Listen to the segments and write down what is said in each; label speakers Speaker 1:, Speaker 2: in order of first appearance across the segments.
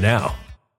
Speaker 1: now.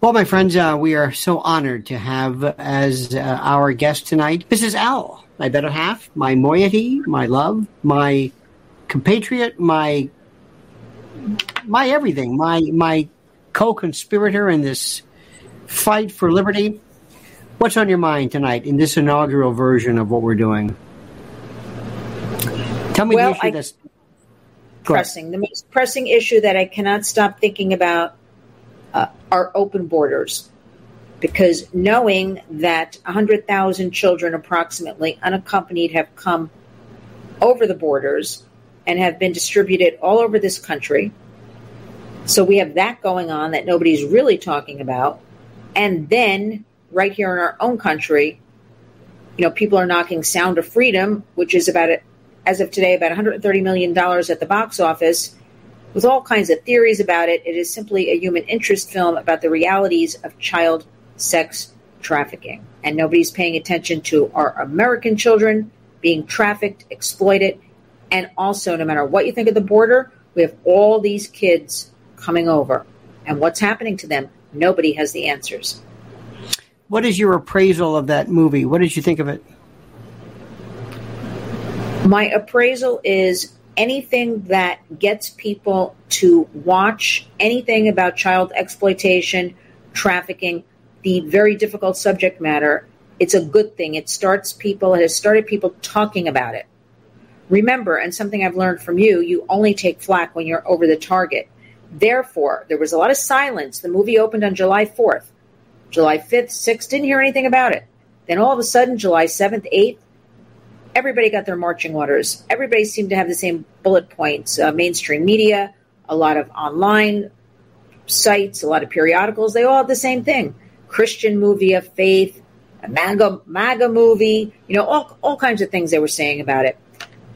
Speaker 2: Well, my friends, uh, we are so honored to have as uh, our guest tonight Mrs. Al, my better half, my moiety, my love, my compatriot, my my everything, my my co-conspirator in this fight for liberty. What's on your mind tonight in this inaugural version of what we're doing? Tell me
Speaker 3: well,
Speaker 2: the issue
Speaker 3: I,
Speaker 2: that's
Speaker 3: pressing. The most pressing issue that I cannot stop thinking about uh, are open borders. Because knowing that 100,000 children, approximately unaccompanied, have come over the borders and have been distributed all over this country. So we have that going on that nobody's really talking about. And then right here in our own country, you know, people are knocking Sound of Freedom, which is about, as of today, about $130 million at the box office, with all kinds of theories about it. It is simply a human interest film about the realities of child sex trafficking. And nobody's paying attention to our American children being trafficked, exploited, and also, no matter what you think of the border, we have all these kids coming over. And what's happening to them? Nobody has the answers.
Speaker 2: What is your appraisal of that movie? What did you think of it?
Speaker 3: My appraisal is anything that gets people to watch anything about child exploitation, trafficking, the very difficult subject matter, it's a good thing. It starts people, it has started people talking about it. Remember, and something I've learned from you, you only take flack when you're over the target. Therefore, there was a lot of silence. The movie opened on July 4th. July 5th, 6th, didn't hear anything about it. Then all of a sudden, July 7th, 8th, everybody got their marching orders. Everybody seemed to have the same bullet points. Uh, mainstream media, a lot of online sites, a lot of periodicals, they all had the same thing. Christian movie of faith, a MAGA, MAGA movie, you know, all, all kinds of things they were saying about it.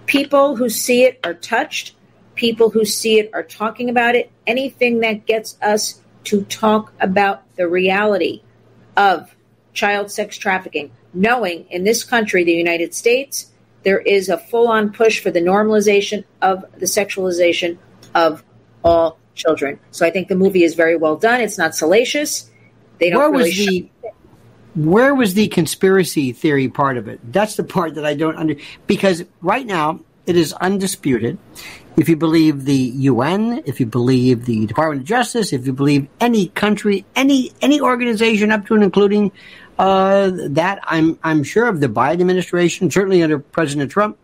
Speaker 3: People who see it are touched. People who see it are talking about it. Anything that gets us to talk about the reality of child sex trafficking, knowing in this country, the United States, there is a full on push for the normalization of the sexualization of all children. So I think the movie is very well done. It's not salacious. They don't
Speaker 2: where
Speaker 3: really
Speaker 2: was the where was the conspiracy theory part of it? That's the part that I don't under because right now it is undisputed. If you believe the UN, if you believe the Department of Justice, if you believe any country, any any organization up to and including uh, that, I'm I'm sure of the Biden administration, certainly under President Trump,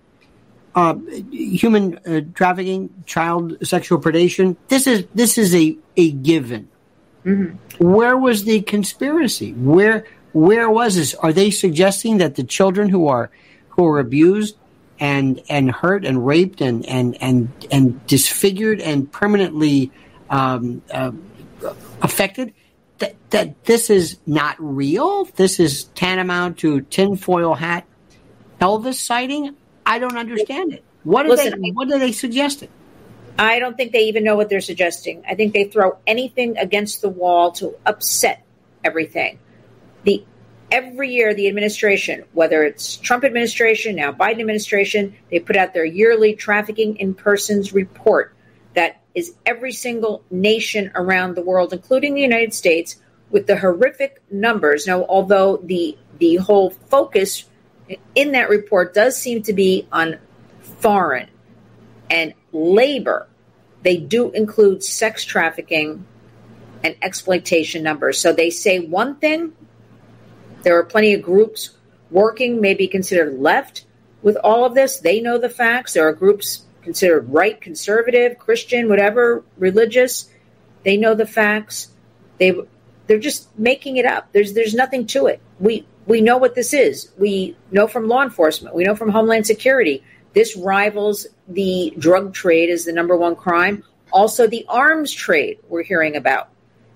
Speaker 2: uh, human uh, trafficking, child sexual predation. This is this is a a given. Mm-hmm. Where was the conspiracy? Where where was this? Are they suggesting that the children who are who are abused and and hurt and raped and and and and disfigured and permanently um, uh, affected that that this is not real? This is tantamount to tinfoil hat Elvis sighting? I don't understand it. What are Listen, they? What are they suggesting?
Speaker 3: I don't think they even know what they're suggesting. I think they throw anything against the wall to upset everything. The every year the administration, whether it's Trump administration, now Biden administration, they put out their yearly trafficking in persons report is every single nation around the world, including the United States, with the horrific numbers. Now, although the the whole focus in that report does seem to be on foreign and labor, they do include sex trafficking and exploitation numbers. So they say one thing, there are plenty of groups working, maybe considered left with all of this. They know the facts. There are groups considered right, conservative, Christian, whatever, religious. They know the facts. They they're just making it up. There's there's nothing to it. We we know what this is. We know from law enforcement. We know from Homeland Security. This rivals the drug trade as the number one crime. Also, the arms trade we're hearing about.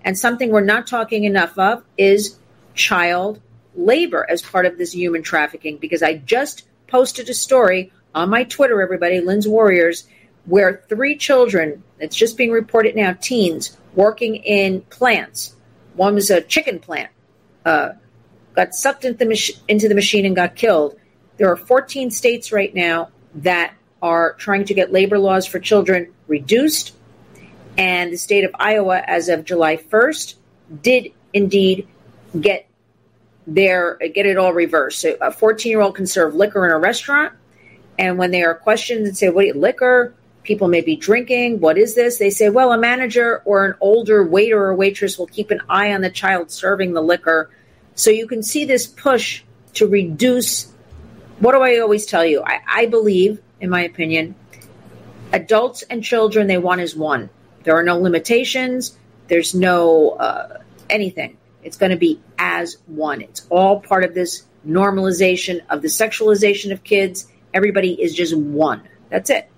Speaker 3: And something we're not talking enough of is child labor as part of this human trafficking. Because I just posted a story on my Twitter, everybody, Lynn's Warriors, where three children, it's just being reported now, teens, working in plants. One was a chicken plant, uh, got sucked into the, mach- into the machine and got killed. There are 14 states right now that are trying to get labor laws for children reduced. And the state of Iowa, as of July 1st, did indeed get their get it all reversed. So a 14 year old can serve liquor in a restaurant, and when they are questioned and say, "What you, liquor?" People may be drinking. What is this? They say, "Well, a manager or an older waiter or waitress will keep an eye on the child serving the liquor." So you can see this push to reduce. What do I always tell you? I, I believe, in my opinion, adults and children they want is one. There are no limitations. There's no uh, anything. It's going to be as one. It's all part of this normalization of the sexualization of kids. Everybody is just one. That's it.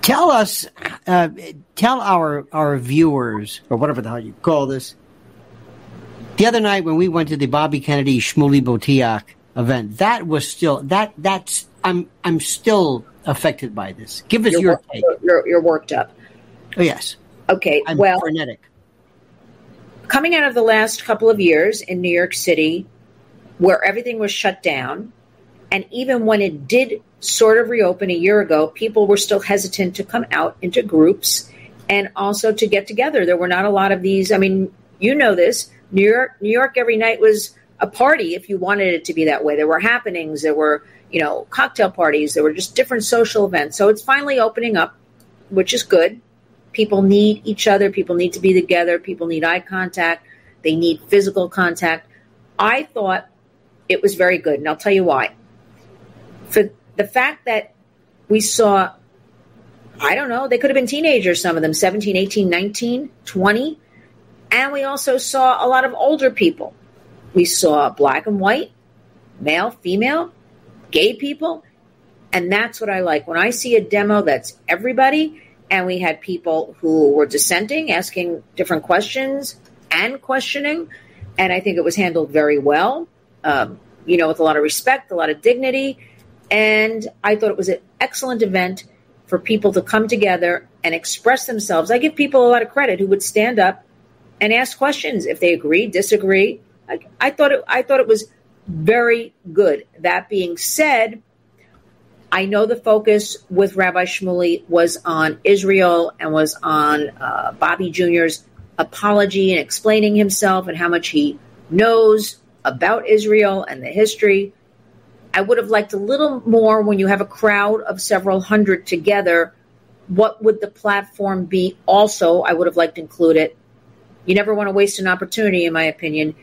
Speaker 2: Tell us, uh, tell our our viewers or whatever the hell you call this. The other night when we went to the Bobby Kennedy Shmuley Boteach event, that was still that that's I'm I'm still affected by this. Give us
Speaker 3: you're
Speaker 2: your
Speaker 3: take. You're, you're worked up.
Speaker 2: Oh yes.
Speaker 3: Okay.
Speaker 2: I'm
Speaker 3: well,
Speaker 2: frenetic.
Speaker 3: coming out of the last couple of years in New York City, where everything was shut down, and even when it did sort of reopen a year ago, people were still hesitant to come out into groups and also to get together. There were not a lot of these. I mean, you know this. New York, New York, every night was a party if you wanted it to be that way. There were happenings. There were you know cocktail parties. There were just different social events. So it's finally opening up, which is good. People need each other. People need to be together. People need eye contact. They need physical contact. I thought it was very good, and I'll tell you why. For the fact that we saw I don't know, they could have been teenagers, some of them 17, 18, 19, 20. And we also saw a lot of older people. We saw black and white, male, female, gay people. And that's what I like. When I see a demo that's everybody, and we had people who were dissenting, asking different questions and questioning. And I think it was handled very well, um, you know, with a lot of respect, a lot of dignity. And I thought it was an excellent event for people to come together and express themselves. I give people a lot of credit who would stand up and ask questions if they agree, disagree. I, I thought it, I thought it was very good. That being said, I know the focus with Rabbi Shmuley was on Israel and was on uh, Bobby Jr.'s apology and explaining himself and how much he knows about Israel and the history. I would have liked a little more when you have a crowd of several hundred together. What would the platform be? Also, I would have liked to include it. You never want to waste an opportunity, in my opinion.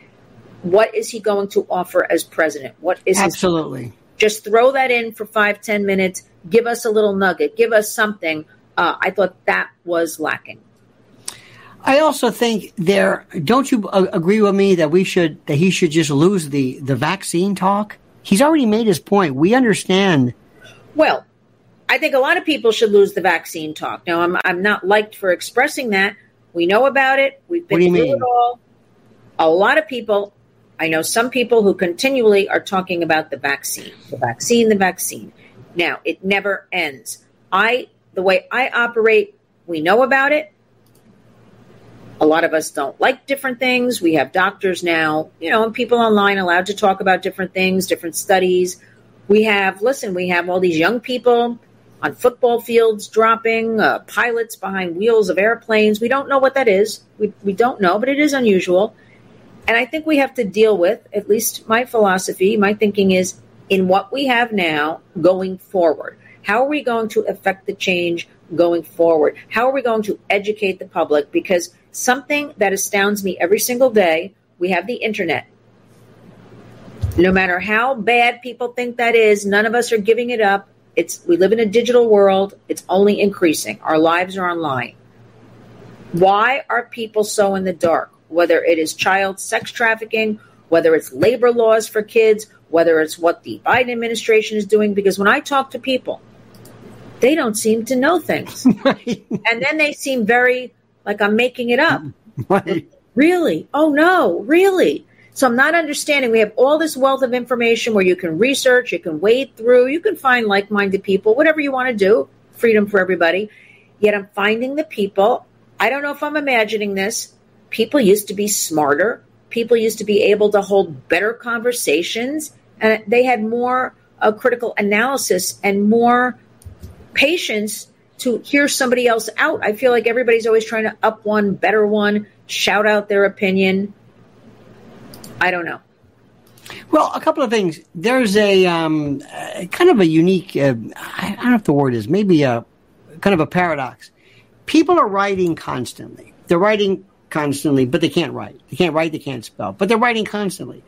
Speaker 3: What is he going to offer as president? What is
Speaker 2: absolutely?
Speaker 3: His, just throw that in for five, ten minutes. Give us a little nugget. Give us something. Uh, I thought that was lacking.
Speaker 2: I also think there. Don't you agree with me that we should that he should just lose the the vaccine talk? He's already made his point. We understand.
Speaker 3: Well, I think a lot of people should lose the vaccine talk. Now, I'm I'm not liked for expressing that. We know about it. We've been through mean? it all. A lot of people. I know some people who continually are talking about the vaccine, the vaccine, the vaccine. Now, it never ends. I the way I operate, we know about it. A lot of us don't like different things. We have doctors now, you know, and people online allowed to talk about different things, different studies. We have, listen, we have all these young people on football fields dropping, uh, pilots behind wheels of airplanes. We don't know what that is. We, we don't know, but it is unusual. And I think we have to deal with, at least my philosophy, my thinking is in what we have now going forward. How are we going to affect the change going forward? How are we going to educate the public? Because something that astounds me every single day we have the internet. No matter how bad people think that is, none of us are giving it up. It's we live in a digital world. It's only increasing. Our lives are online. Why are people so in the dark? Whether it is child sex trafficking, whether it's labor laws for kids, whether it's what the Biden administration is doing because when I talk to people, they don't seem to know things. and then they seem very like I'm making it up.
Speaker 2: Right.
Speaker 3: Really? Oh no, really? So I'm not understanding. We have all this wealth of information where you can research, you can wade through, you can find like minded people, whatever you want to do, freedom for everybody. Yet I'm finding the people, I don't know if I'm imagining this, people used to be smarter, people used to be able to hold better conversations, and they had more uh, critical analysis and more patience to hear somebody else out. I feel like everybody's always trying to up one, better one, shout out their opinion. I don't know.
Speaker 2: Well, a couple of things. There's a um, kind of a unique, uh, I don't know if the word is, maybe a kind of a paradox. People are writing constantly. They're writing constantly, but they can't write. They can't write, they can't spell, but they're writing constantly.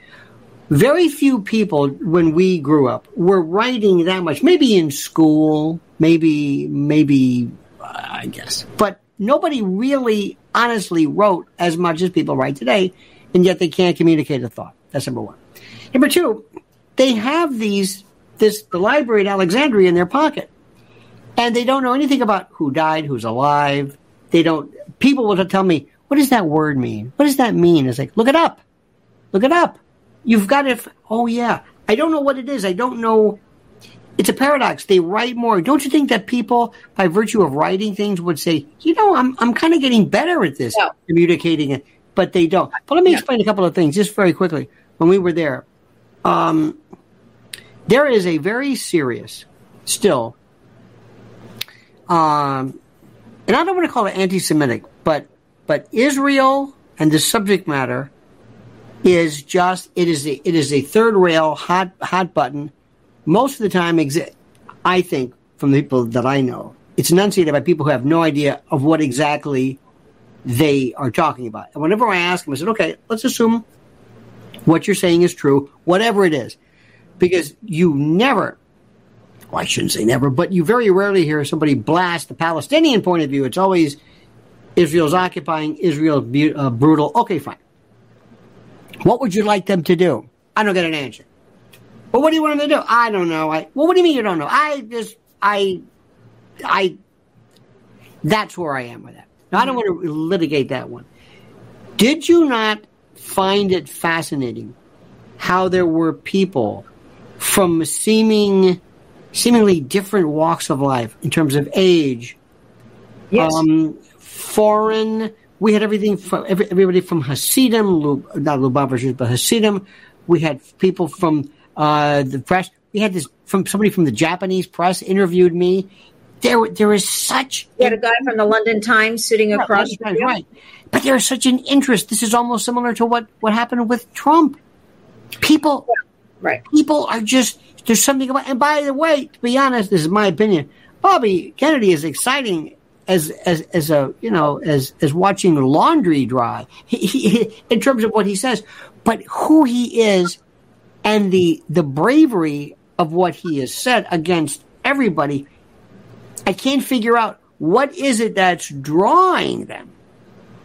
Speaker 2: Very few people, when we grew up, were writing that much. Maybe in school, maybe, maybe, uh, I guess. But nobody really honestly wrote as much as people write today, and yet they can't communicate a thought. That's number one. Number two, they have these, this, the library at Alexandria in their pocket. And they don't know anything about who died, who's alive. They don't, people will tell me, what does that word mean? What does that mean? It's like, look it up. Look it up. You've got it. Oh, yeah. I don't know what it is. I don't know it's a paradox. They write more. Don't you think that people, by virtue of writing things, would say, you know, I'm I'm kind of getting better at this
Speaker 3: No.
Speaker 2: communicating it, but they don't. But let me
Speaker 3: Yeah.
Speaker 2: explain a couple of things just very quickly. When we were there, um, there is a very serious, still, um, and I don't want to call it anti-Semitic, but but Israel and the subject matter is just it is a it is a third rail hot hot button. Most of the time, exi- I think from the people that I know, it's enunciated by people who have no idea of what exactly they are talking about. And whenever I ask them, I said, "Okay, let's assume what you're saying is true, whatever it is," because you never. Well, I shouldn't say never, but you very rarely hear somebody blast the Palestinian point of view. It's always Israel's occupying, Israel's bu- uh, brutal. Okay, fine. What would you like them to do? I don't get an answer. Well, what do you want them to do? I don't know. I well, what do you mean you don't know? I just I I that's where I am with that. Now, I don't want to litigate that one. Did you not find it fascinating how there were people from seeming seemingly different walks of life in terms of age,
Speaker 3: Yes.
Speaker 2: um, foreign. We had everything from every, everybody from Hasidim, not Lubavitchers, but Hasidim. We had people from uh, the press. We had this from somebody from the Japanese press interviewed me. There, there is such
Speaker 3: You had a guy from the London Times sitting across
Speaker 2: right,
Speaker 3: from
Speaker 2: right. But there's such an interest. This is almost similar to what what happened with Trump. People,
Speaker 3: Right.
Speaker 2: people are just there's something about. And by the way, to be honest, this is my opinion. Bobby Kennedy is exciting as as as a you know as as watching laundry dry he, he, in terms of what he says, but who he is and the the bravery of what he has said against everybody. I can't figure out what is it that's drawing them.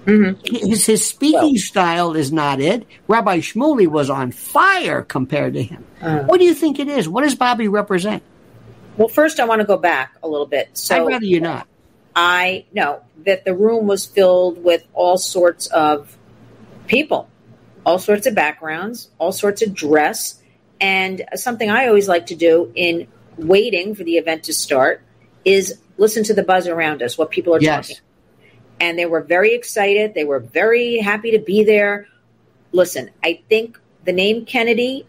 Speaker 2: Mm-hmm. His, his speaking style is not it. Rabbi Shmuley was on fire compared to him. Uh. what do you think it is? What does Bobby represent?
Speaker 3: Well, first, I want to go back a little bit. So
Speaker 2: I'd rather you not.
Speaker 3: I know that the room was filled with all sorts of people, all sorts of backgrounds, all sorts of dress. And something I always like to do in waiting for the event to start is listen to the buzz around us, what people are
Speaker 2: Yes.
Speaker 3: talking. And they were very excited. They were very happy to be there. Listen, I think the name Kennedy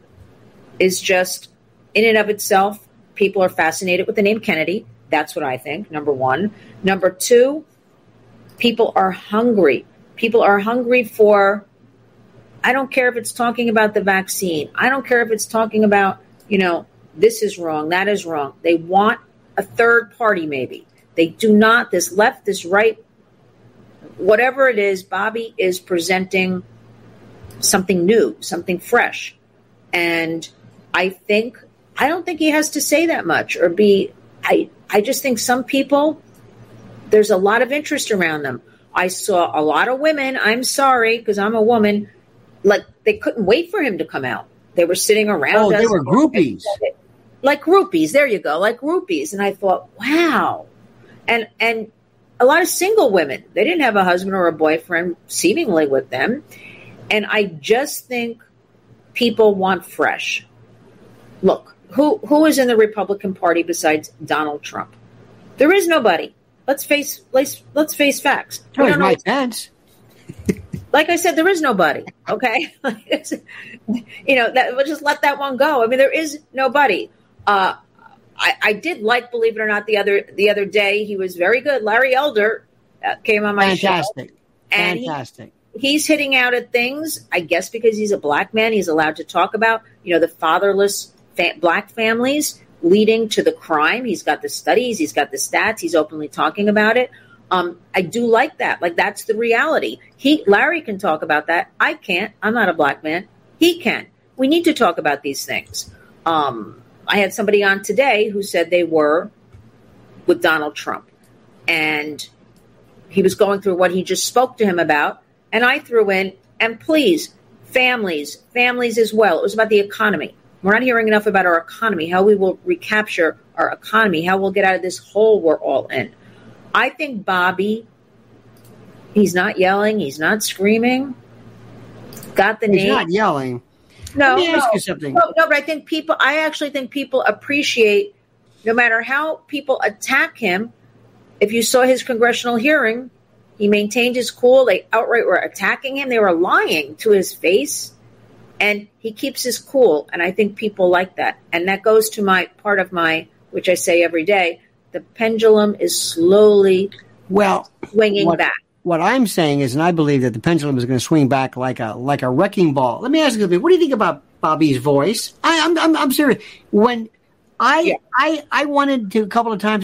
Speaker 3: is just in and of itself, people are fascinated with the name Kennedy. That's what I think, number one. Number two, people are hungry. People are hungry for, I don't care if it's talking about the vaccine. I don't care if it's talking about, you know, this is wrong, that is wrong. They want a third party, maybe. They do not, this left, this right, whatever it is, Bobby is presenting something new, something fresh. And I think I don't think he has to say that much or be I I just think some people there's a lot of interest around them. I saw a lot of women, I'm sorry because I'm a woman, like they couldn't wait for him to come out. They were sitting around
Speaker 2: Oh, they were groupies.
Speaker 3: Like groupies, there you go, like groupies. And I thought, wow. And and a lot of single women. They didn't have a husband or a boyfriend seemingly with them. And I just think people want fresh. Look, who who is in the Republican Party besides Donald Trump? There is nobody. Let's face let's let's face facts. Don't
Speaker 2: Mike Pence.
Speaker 3: like I said, there is nobody. Okay, you know that. We'll just let that one go. I mean, there is nobody. Uh, I, I did like, believe it or not, the other the other day he was very good. Larry Elder uh, came on my show.
Speaker 2: Fantastic.
Speaker 3: And he-
Speaker 2: Fantastic.
Speaker 3: he's hitting out at things, I guess, because he's a black man. He's allowed to talk about, you know, the fatherless fa- black families leading to the crime. He's got the studies, he's got the stats, he's openly talking about it. Um, I do like that. Like that's the reality. He, Larry, can talk about that. I can't. I'm not a black man. He can. We need to talk about these things. Um, I had somebody on today who said they were with Donald Trump, and he was going through what he just spoke to him about, and I threw in, and please, families, families as well. It was about the economy. We're not hearing enough about our economy, how we will recapture our economy, how we'll get out of this hole we're all in. I think Bobby, he's not yelling, he's not screaming. Got the
Speaker 2: He's
Speaker 3: name.
Speaker 2: not yelling.
Speaker 3: no,
Speaker 2: Let me ask you something.
Speaker 3: No, no, but I think people. I actually think people appreciate no matter how people attack him, if you saw his congressional hearing, he maintained his cool. They outright were attacking him. They were lying to his face. And he keeps his cool. And I think people like that. And that goes to my part of my, which I say every day, the pendulum is slowly
Speaker 2: well
Speaker 3: swinging
Speaker 2: what,
Speaker 3: back.
Speaker 2: What I'm saying is, and I believe that the pendulum is going to swing back like a like a wrecking ball. Let me ask you something. What do you think about Bobby's voice? I, am I'm, I'm, I'm serious. When I yeah. I I wanted to a couple of times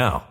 Speaker 1: now.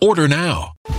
Speaker 4: Order now.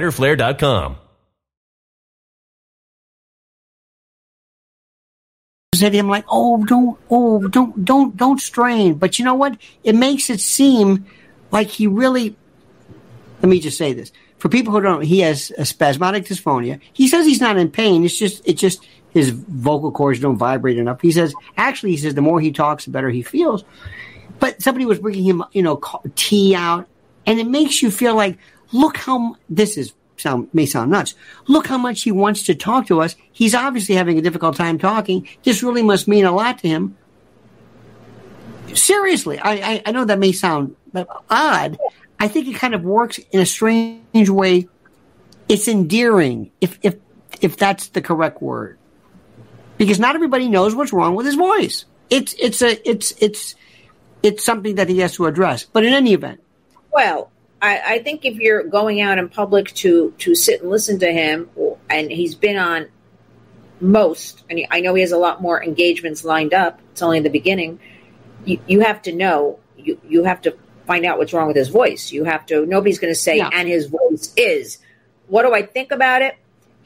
Speaker 1: fighterflare.com.
Speaker 2: Said him like, oh, don't, oh, don't, don't, don't strain. But you know what? It makes it seem like he really. Let me just say this for people who don't. He has a spasmodic dysphonia. He says he's not in pain. It's just, it's just his vocal cords don't vibrate enough. He says, actually, he says the more he talks, the better he feels. But somebody was bringing him, you know, tea out, and it makes you feel like, look how this is sound may sound nuts. Look how much he wants to talk to us. He's obviously having a difficult time talking. This really must mean a lot to him. Seriously, I, I, I know that may sound uh, odd. I think it kind of works in a strange way. It's endearing, if if if that's the correct word, because not everybody knows what's wrong with his voice. It's it's a it's it's it's something that he has to address. But in any event,
Speaker 3: well, I, I think if you're going out in public to to sit and listen to him, and he's been on most, and I know he has a lot more engagements lined up. It's only the beginning. You, you have to know. You you have to find out what's wrong with his voice. You have to. Nobody's going to say, yeah. and his voice is. What do I think about it?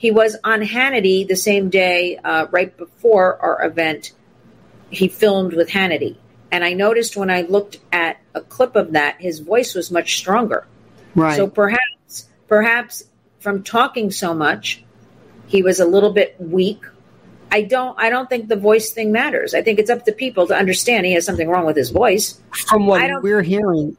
Speaker 3: he was on Hannity the same day, uh, right before our event. He filmed with Hannity. And I noticed when I looked at a clip of that, his voice was much stronger.
Speaker 2: Right.
Speaker 3: So perhaps, perhaps from talking so much, he was a little bit weak. I don't. I don't think the voice thing matters. I think it's up to people to understand he has something wrong with his voice.
Speaker 2: From what we're hearing,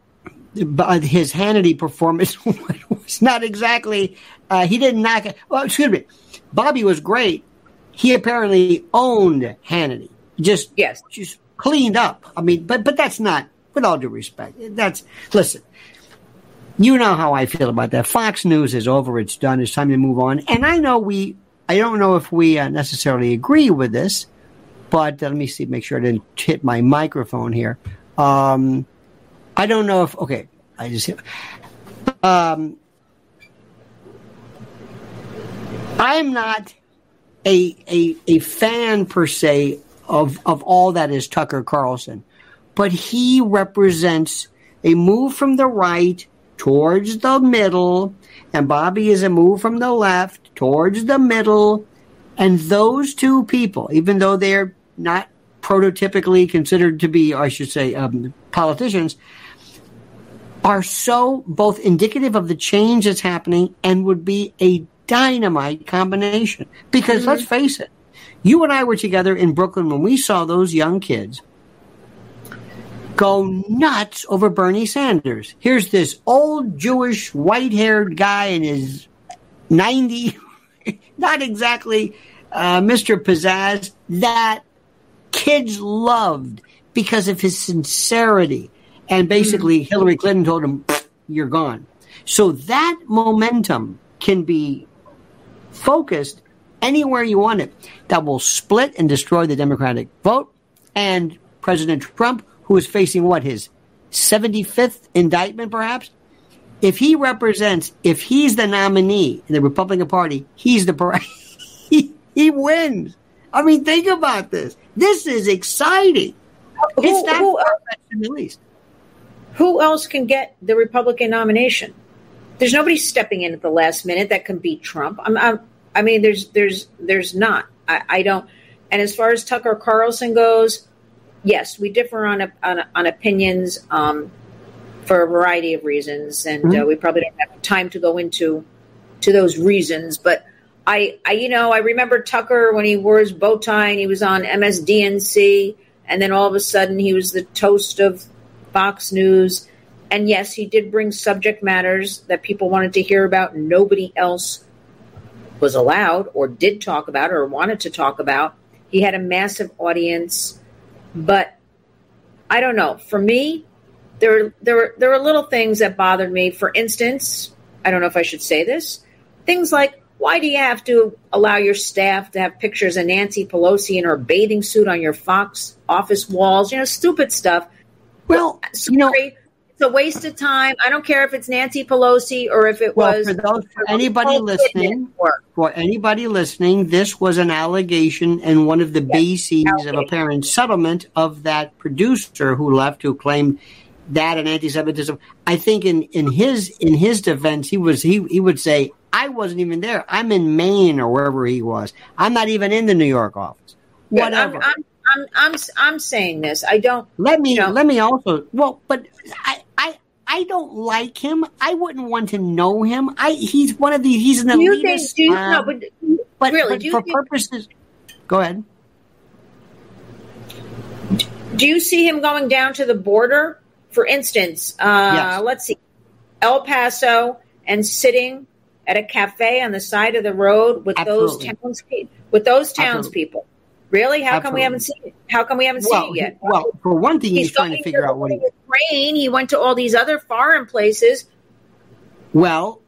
Speaker 2: but his Hannity performance was not exactly. Uh, he didn't knock it. Well, excuse me. Bobby was great. He apparently owned Hannity. Just
Speaker 3: yes,
Speaker 2: just cleaned up. I mean, but but that's not. With all due respect, that's listen. You know how I feel about that. Fox News is over. It's done. It's time to move on. And I know we. I don't know if we uh, necessarily agree with this, but uh, let me see. Make sure I didn't hit my microphone here. Um, I don't know if okay. I just um, I'm not a, a a fan per se of of all that is Tucker Carlson, but he represents a move from the right towards the middle, and Bobby is a move from the left towards the middle, and those two people, even though they're not prototypically considered to be, I should say, um, politicians, are so both indicative of the change that's happening and would be a dynamite combination. Because mm-hmm. let's face it, you and I were together in Brooklyn when we saw those young kids go nuts over Bernie Sanders. Here's this old Jewish white haired guy in his 90, not exactly uh, Mr. Pizzazz, that kids loved because of his sincerity and basically, mm-hmm. Hillary Clinton told him, you're gone. So that momentum can be focused anywhere you want it. That will split and destroy the Democratic vote. And President Trump, who is facing what, his 75th indictment, perhaps? If he represents, if he's the nominee in the Republican Party, he's the, he, he wins. I mean, think about this. This is exciting. Who, it's not who, in the least
Speaker 3: who else can get the Republican nomination? There's nobody stepping in at the last minute that can beat Trump. I'm, I'm, i mean, there's there's there's not. I, I, don't. And as far as Tucker Carlson goes, yes, we differ on on, on opinions um, for a variety of reasons, and mm-hmm. uh, we probably don't have time to go into to those reasons. But I, I, you know, I remember Tucker when he wore his bow tie and he was on MSDNC, and then all of a sudden he was the toast of Fox News. And yes, he did bring subject matters that people wanted to hear about, and nobody else was allowed or did talk about or wanted to talk about. He had a massive audience, but I don't know. For me, there there there are little things that bothered me. For instance, I don't know if I should say this. Things like why do you have to allow your staff to have pictures of Nancy Pelosi in her bathing suit on your Fox office walls? You know, stupid stuff
Speaker 2: well, you know,
Speaker 3: it's a waste of time. I don't care if it's Nancy Pelosi or if it
Speaker 2: well,
Speaker 3: was
Speaker 2: for, those, for anybody listening. For anybody listening, this was an allegation and one of the yes, bases allegation. of apparent settlement of that producer who left, who claimed that and anti-Semitism. I think in, in his in his defense, he was he he would say, "I wasn't even there. I'm in Maine or wherever he was. I'm not even in the New York office. Whatever."
Speaker 3: I'm, I'm, I'm I'm I'm saying this. I don't.
Speaker 2: Let me
Speaker 3: you know,
Speaker 2: let me also. Well, but I I don't like him. I wouldn't want to know him. I he's one of these. He's an
Speaker 3: do you
Speaker 2: elitist.
Speaker 3: Think, do you, um, no, but,
Speaker 2: but
Speaker 3: really,
Speaker 2: but for
Speaker 3: think,
Speaker 2: purposes. Go ahead.
Speaker 3: Do you see him going down to the border? For instance, uh, yes. let's see, El Paso, and sitting at a cafe on the side of the road with Absolutely. those towns with those townspeople Really? How Absolutely. come we haven't seen it? How come we haven't
Speaker 2: well,
Speaker 3: seen it yet?
Speaker 2: Well, for one thing, he's, he's trying to figure out what he.
Speaker 3: Ukraine. He went to all these other foreign places.
Speaker 2: Well,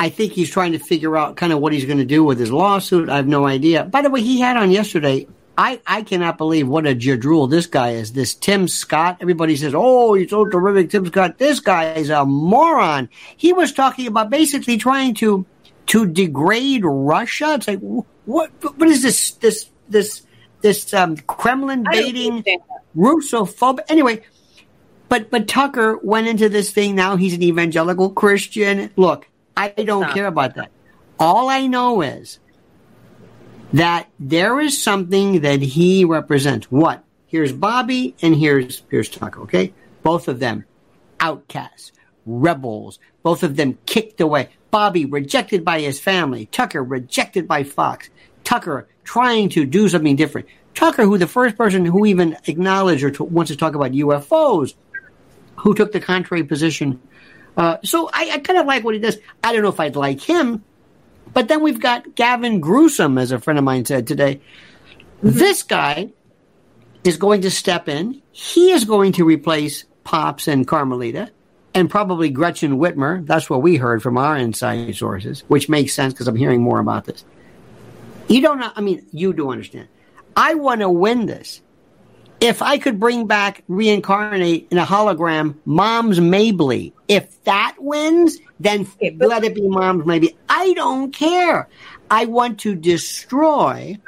Speaker 2: I think he's trying to figure out kind of what he's going to do with his lawsuit. I have no idea. By the way, he had on yesterday. I, I cannot believe what a jadrul this guy is. This Tim Scott. Everybody says, "Oh, he's so terrific, Tim Scott." This guy is a moron. He was talking about basically trying to to degrade Russia. It's like what? What is this? This this this um, Kremlin baiting Russophobe. Anyway, but but Tucker went into this thing. Now he's an evangelical Christian. Look, I don't care about that. All I know is that there is something that he represents. What? Here's Bobby and here's here's Tucker. Okay, both of them outcasts, rebels. Both of them kicked away. Bobby rejected by his family. Tucker rejected by Fox. Tucker trying to do something different. Tucker, who the first person who even acknowledged or to, wants to talk about UFOs, who took the contrary position. Uh, so I, I kind of like what he does. I don't know if I'd like him, but then we've got Gavin Gruesome, as a friend of mine said today. Mm-hmm. This guy is going to step in. He is going to replace Pops and Carmelita and probably Gretchen Whitmer. That's what we heard from our inside sources, which makes sense because I'm hearing more about this. You don't know, I mean, you do understand. I want to win this. If I could bring back, reincarnate in a hologram, Moms Mabley, if that wins, then let it be Moms Mabley. I don't care. I want to destroy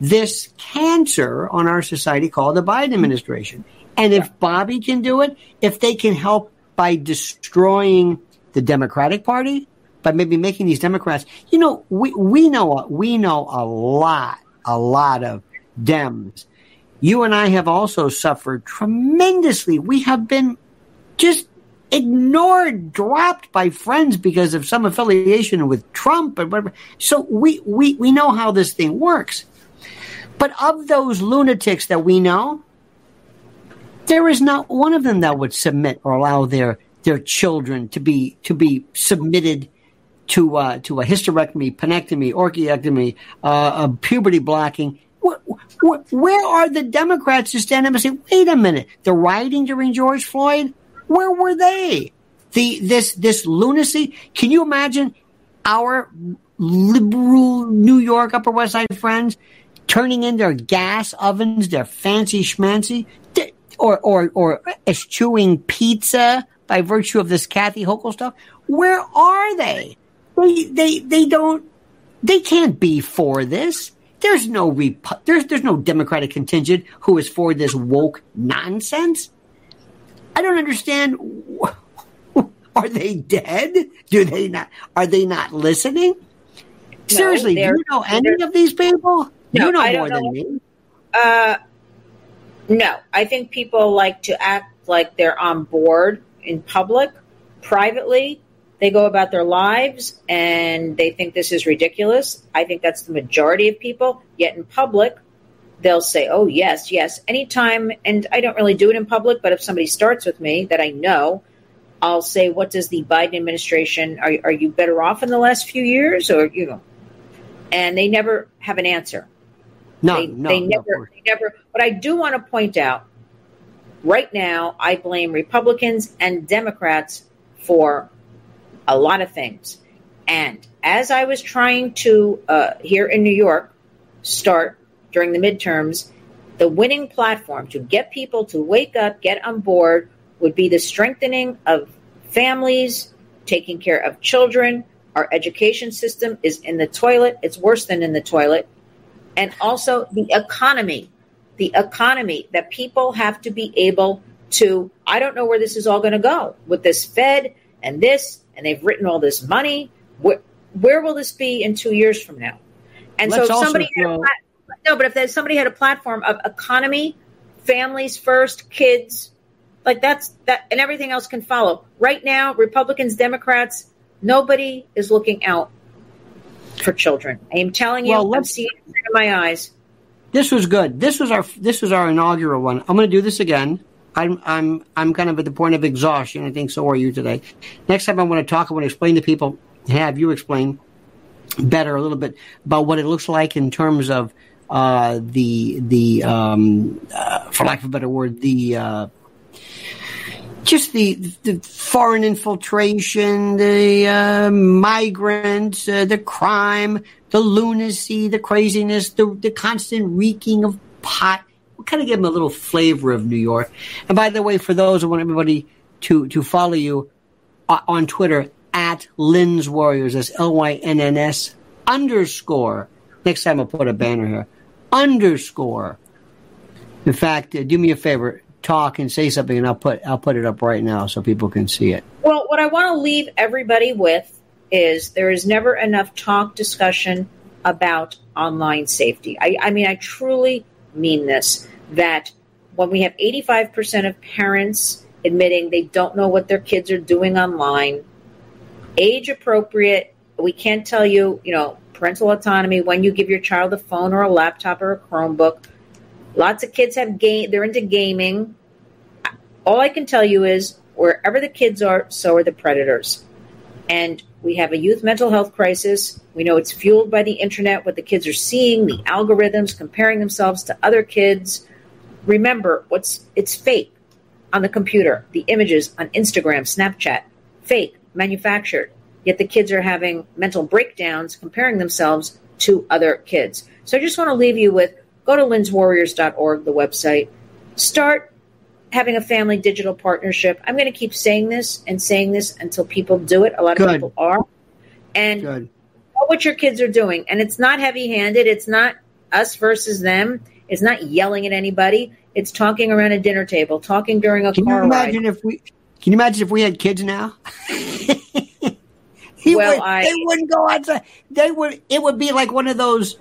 Speaker 2: this cancer on our society called the Biden administration. And if Bobby can do it, if they can help by destroying the Democratic Party, by maybe making these Democrats, you know, we, we know, we know a lot, a lot of Dems. You and I have also suffered tremendously. We have been just ignored, dropped by friends because of some affiliation with Trump and whatever. So we, we, we know how this thing works. But of those lunatics that we know, there is not one of them that would submit or allow their their children to be to be submitted to uh, to a hysterectomy, penectomy, orchiectomy, uh, puberty blocking. Where, where, are the Democrats to stand up and say, "Wait a minute"? The rioting during George Floyd, where were they? The this this lunacy. Can you imagine our liberal New York Upper West Side friends turning in their gas ovens, their fancy schmancy, or or or eschewing pizza by virtue of this Kathy Hochul stuff? Where are they? They they they don't. They can't be for this. There's no Repu- there's there's no Democratic contingent who is for this woke nonsense. I don't understand. Are they dead? Do they not? Are they not listening? No, Seriously, do you know any of these people? No, you know more know. than me.
Speaker 3: Uh, no, I think people like to act like they're on board in public. Privately, they go about their lives and they think this is ridiculous. I think that's the majority of people. Yet in public, they'll say, oh, yes, yes. Anytime, and I don't really do it in public, but if somebody starts with me that I know, I'll say, what does the Biden administration, are, are you better off in the last few years? Or, you know, and they never have an answer.
Speaker 2: No,
Speaker 3: they,
Speaker 2: no,
Speaker 3: they never,
Speaker 2: no,
Speaker 3: they never. But I do want to point out, right now, I blame Republicans and Democrats for a lot of things. And as I was trying to uh, here in New York start during the midterms, the winning platform to get people to wake up, get on board, would be the strengthening of families, taking care of children. Our education system is in the toilet. It's worse than in the toilet and also the economy. The economy that people have to be able to. I don't know where this is all going to go with this Fed and this, and they've written all this money. Where, where will this be in two years from now? And Let's so, if somebody had a, no, but if somebody had a platform of economy, families first, kids, like that's that, and everything else can follow. Right now, Republicans, Democrats, nobody is looking out for children. I am telling you, well, I'm seeing it in my eyes.
Speaker 2: This was good. This was our this was our inaugural one. I'm going to do this again. I'm I'm I'm kind of at the point of exhaustion. I think so are you today. Next time I want to talk, I want to explain to people, have you explain better a little bit about what it looks like in terms of uh, the the um, uh, for lack of a better word the uh, just the the foreign infiltration, the uh, migrants, uh, the crime, the lunacy, the craziness, the the constant reeking of pot. Kind of give them a little flavor of New York. And by the way, for those who want everybody to to follow you uh, on Twitter at Lynn's Warriors, that's L Y N N S underscore. Next time I'll put a banner here. Underscore. In fact, uh, do me a favor talk and say something, and I'll put I'll put it up right now so people can see it.
Speaker 3: Well, what I want to leave everybody with is there is never enough talk, discussion, about online safety. I, I mean, I truly mean this that when we have 85% of parents admitting they don't know what their kids are doing online, age appropriate, we can't tell you, you know, parental autonomy when you give your child a phone or a laptop or a Chromebook. Lots of kids have game, they're into gaming. All I can tell you is wherever the kids are, so are the predators. And we have a youth mental health crisis. We know it's fueled by the internet, what the kids are seeing, the algorithms, comparing themselves to other kids. Remember, what's it's fake on the computer, the images on Instagram, Snapchat, fake, manufactured. Yet the kids are having mental breakdowns comparing themselves to other kids. So I just want to leave you with go to lynnswarriors.org, the website. Start having a family digital partnership. I'm going to keep saying this and saying this until people do it. A lot of people are. And Good. know what your kids are doing. And it's not heavy handed. It's not us versus them. It's not yelling at anybody. It's talking around a dinner table, talking during a
Speaker 2: can
Speaker 3: car
Speaker 2: you imagine ride. if we can you imagine if we had kids now? well, would, I, they wouldn't go outside. They would. It would be like one of those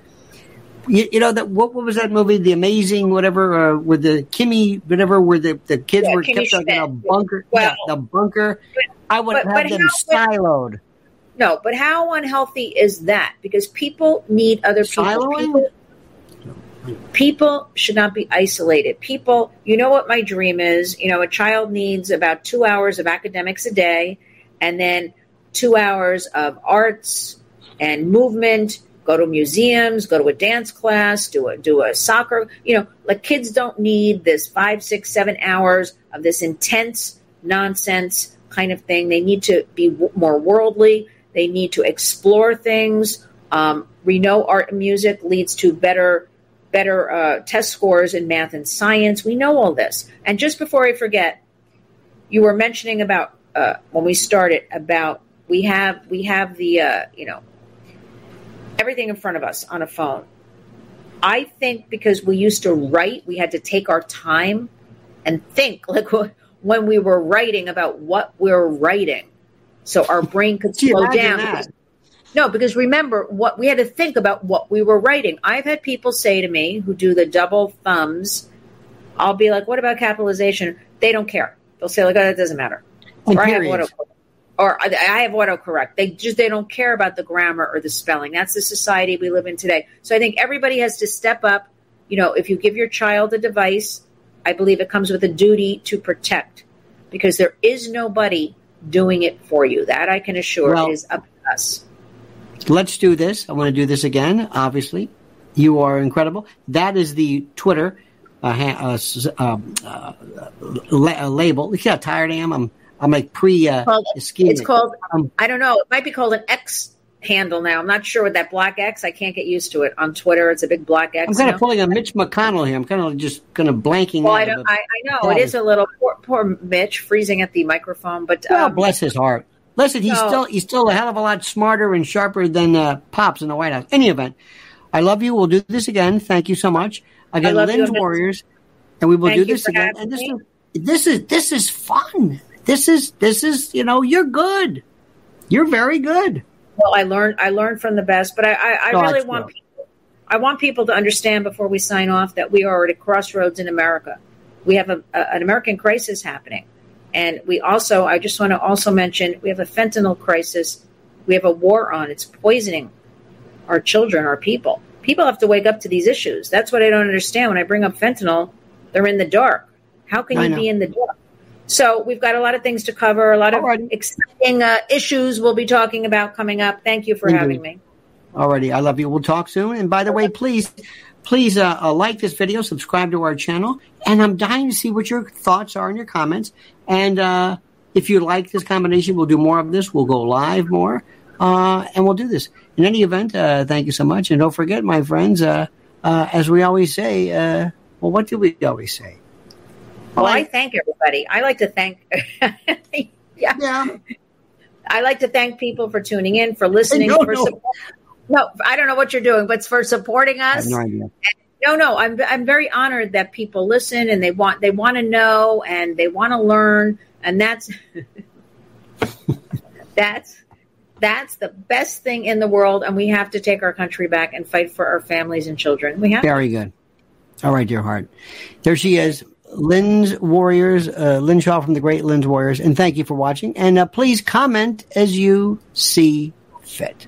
Speaker 2: you, you, know that what, what was that movie, The Amazing whatever, uh, with the Kimmy whatever, where the, the kids yeah, were Kimmy kept in a bunker. Well, yeah, the bunker. But, I would but, have but them how, siloed.
Speaker 3: No, but how unhealthy is that? Because people need other people. people. People should not be isolated. People, you know what my dream is? You know, a child needs about two hours of academics a day, and then two hours of arts and movement go to museums, go to a dance class, do a do a soccer. You know, like kids don't need this five, six, seven hours of this intense nonsense kind of thing. They need to be w- more worldly. They need to explore things. Um, we know art and music leads to better better uh, test scores in math and science. We know all this. And just before I forget, you were mentioning about uh, when we started about we have we have the uh, you know everything in front of us on a phone. I think because we used to write, we had to take our time and think like when we were writing about what we're writing. So our brain could slow down. Because, no, because remember what we had to think about what we were writing. I've had people say to me who do the double thumbs, I'll be like, what about capitalization? They don't care. They'll say, like, oh, that doesn't matter. or I have auto or I have autocorrect. They just they don't care about the grammar or the spelling. That's the society we live in today. So I think everybody has to step up. You know, if you give your child a device, I believe it comes with a duty to protect because there is nobody doing it for you. That I can assure well, is up to us.
Speaker 2: Let's do this. I want to do this again. Obviously, you are incredible. That is the Twitter uh, uh, um, uh, uh, label. Look how tired I am. I'm I'm like pre uh,
Speaker 3: It's called. Um, I don't know. It might be called an X handle now. I'm not sure what that black X. I can't get used to it on Twitter. It's a big black X.
Speaker 2: I'm kind of pulling a Mitch McConnell here. I'm kind of just kind of blanking.
Speaker 3: Well, I, don't, I, I know it is a little poor, poor, Mitch freezing at the microphone, but
Speaker 2: well, um, bless his heart. Listen, he's still he's still a hell of a lot smarter and sharper than uh, pops in the White House. Any event, I love you. We'll do this again. Thank you so much. Again, Lynn's Warriors, and we will Thank do this again. And this is this is this is fun this is this is you know you're good. You're very good.
Speaker 3: Well i learned i learned from the best but i i, I really want people, i want people to understand before we sign off that we are at a crossroads in america. We have a, a, an american crisis happening. And we also i just want to also mention we have a fentanyl crisis. We have a war on it's poisoning our children our people. People have to wake up to these issues. That's what i don't understand. When i bring up fentanyl they're in the dark. How can you be in the dark so we've got a lot of things to cover, a lot of Alrighty. exciting uh, issues we'll be talking about coming up. Thank you for Indeed. having me.
Speaker 2: Alrighty, I love you. We'll talk soon. And by the way, please, please uh, uh, like this video, subscribe to our channel, and I'm dying to see what your thoughts are in your comments. And uh, if you like this combination, we'll do more of this. We'll go live more, uh, and we'll do this. In any event, uh, thank you so much, and don't forget, my friends, as we always say, well, what do we always say?
Speaker 3: Well, I thank everybody. I like to thank. yeah. yeah. I like to thank people for tuning in, for listening, no, for no. No, I don't know what you're doing, but for supporting us. no idea. no, no, I'm I'm very honored that people listen and they want they want to know and they want to learn, and that's that's That's the best thing in the world, and we have to take our country back and fight for our families and children. We have.
Speaker 2: Very good. All right, dear heart. There she is, Lynn's Warriors, uh, Shaw from the Great Lynn's Warriors, and thank you for watching. And uh, please comment as you see fit.